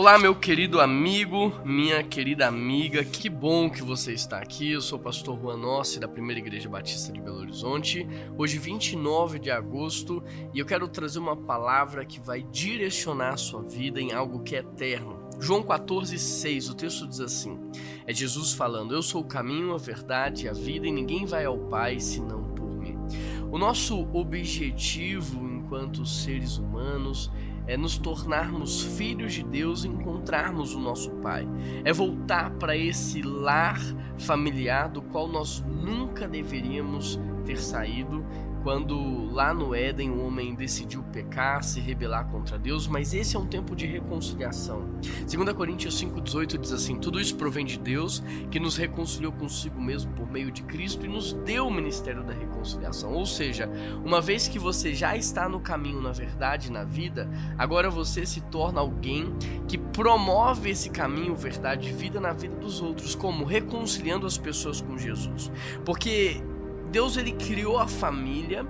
Olá, meu querido amigo, minha querida amiga, que bom que você está aqui. Eu sou o pastor Juan Nossi, da Primeira Igreja Batista de Belo Horizonte. Hoje, 29 de agosto, e eu quero trazer uma palavra que vai direcionar a sua vida em algo que é eterno. João 14, 6, o texto diz assim: É Jesus falando, Eu sou o caminho, a verdade e a vida, e ninguém vai ao Pai senão por mim. O nosso objetivo enquanto seres humanos é nos tornarmos filhos de Deus e encontrarmos o nosso Pai. É voltar para esse lar familiar do qual nós nunca deveríamos ter saído quando lá no Éden o homem decidiu pecar, se rebelar contra Deus, mas esse é um tempo de reconciliação. 2 Coríntios 5,18 diz assim: Tudo isso provém de Deus, que nos reconciliou consigo mesmo por meio de Cristo e nos deu o ministério da reconciliação. Ou seja, uma vez que você já está no caminho, na verdade, na vida, agora você se torna alguém que promove esse caminho, verdade e vida na vida dos outros, como reconciliando as pessoas com Jesus. Porque Deus ele criou a família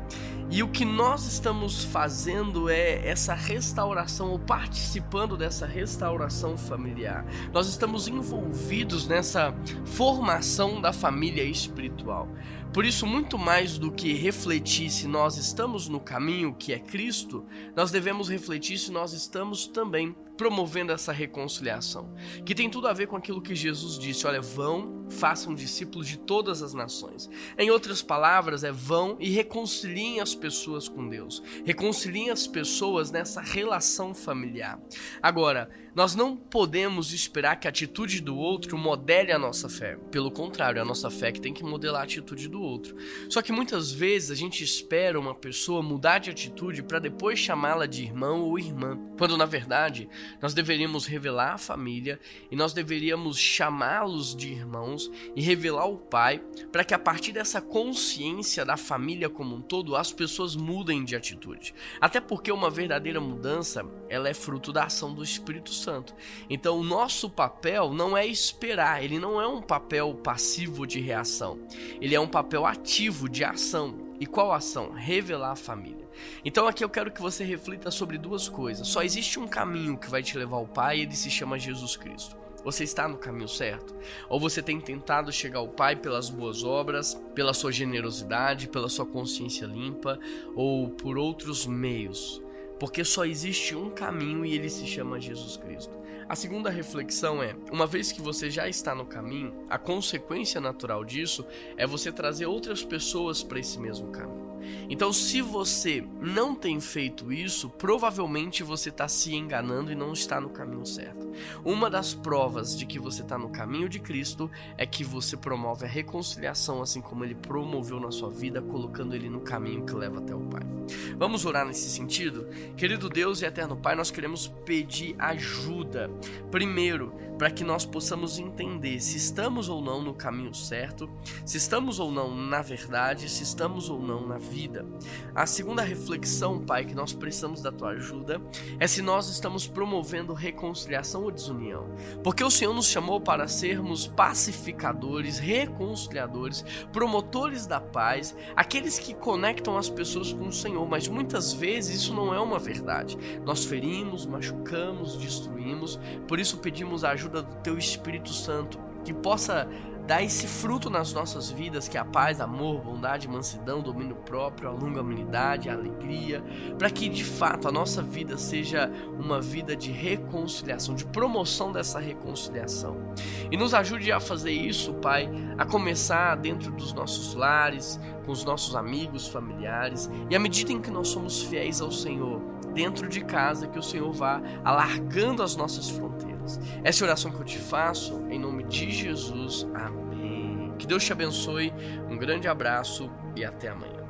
e o que nós estamos fazendo é essa restauração ou participando dessa restauração familiar. Nós estamos envolvidos nessa formação da família espiritual. Por isso, muito mais do que refletir se nós estamos no caminho que é Cristo, nós devemos refletir se nós estamos também promovendo essa reconciliação, que tem tudo a ver com aquilo que Jesus disse: olha, vão, façam discípulos de todas as nações. Em outras palavras, é vão e reconciliem as pessoas com Deus, reconciliem as pessoas nessa relação familiar. Agora, nós não podemos esperar que a atitude do outro modele a nossa fé. Pelo contrário, é a nossa fé que tem que modelar a atitude do outro. Só que muitas vezes a gente espera uma pessoa mudar de atitude para depois chamá-la de irmão ou irmã, quando na verdade nós deveríamos revelar a família e nós deveríamos chamá-los de irmãos e revelar o pai para que a partir dessa consciência da família como um todo as pessoas mudem de atitude. Até porque uma verdadeira mudança, ela é fruto da ação do Espírito Santo. Então, o nosso papel não é esperar, ele não é um papel passivo de reação. Ele é um papel ativo de ação. E qual ação? Revelar a família. Então aqui eu quero que você reflita sobre duas coisas. Só existe um caminho que vai te levar ao Pai e ele se chama Jesus Cristo. Você está no caminho certo? Ou você tem tentado chegar ao Pai pelas boas obras, pela sua generosidade, pela sua consciência limpa ou por outros meios? Porque só existe um caminho e ele se chama Jesus Cristo. A segunda reflexão é: uma vez que você já está no caminho, a consequência natural disso é você trazer outras pessoas para esse mesmo caminho. Então, se você não tem feito isso, provavelmente você está se enganando e não está no caminho certo. Uma das provas de que você está no caminho de Cristo é que você promove a reconciliação, assim como ele promoveu na sua vida, colocando ele no caminho que leva até o Pai. Vamos orar nesse sentido? Querido Deus e eterno Pai, nós queremos pedir ajuda. Primeiro, para que nós possamos entender se estamos ou não no caminho certo, se estamos ou não na verdade, se estamos ou não na vida. A segunda reflexão, Pai, que nós precisamos da tua ajuda é se nós estamos promovendo reconciliação ou desunião. Porque o Senhor nos chamou para sermos pacificadores, reconciliadores, promotores da paz, aqueles que conectam as pessoas com o Senhor, mas muitas vezes isso não é uma verdade. Nós ferimos, machucamos, destruímos, por isso pedimos a ajuda do teu Espírito Santo que possa Dá esse fruto nas nossas vidas, que é a paz, amor, bondade, mansidão, domínio próprio, a longanimidade, a alegria, para que de fato a nossa vida seja uma vida de reconciliação, de promoção dessa reconciliação. E nos ajude a fazer isso, Pai, a começar dentro dos nossos lares, com os nossos amigos, familiares, e à medida em que nós somos fiéis ao Senhor, dentro de casa, que o Senhor vá alargando as nossas fronteiras. Essa é oração que eu te faço, em nome de Jesus. Amém. Que Deus te abençoe, um grande abraço e até amanhã.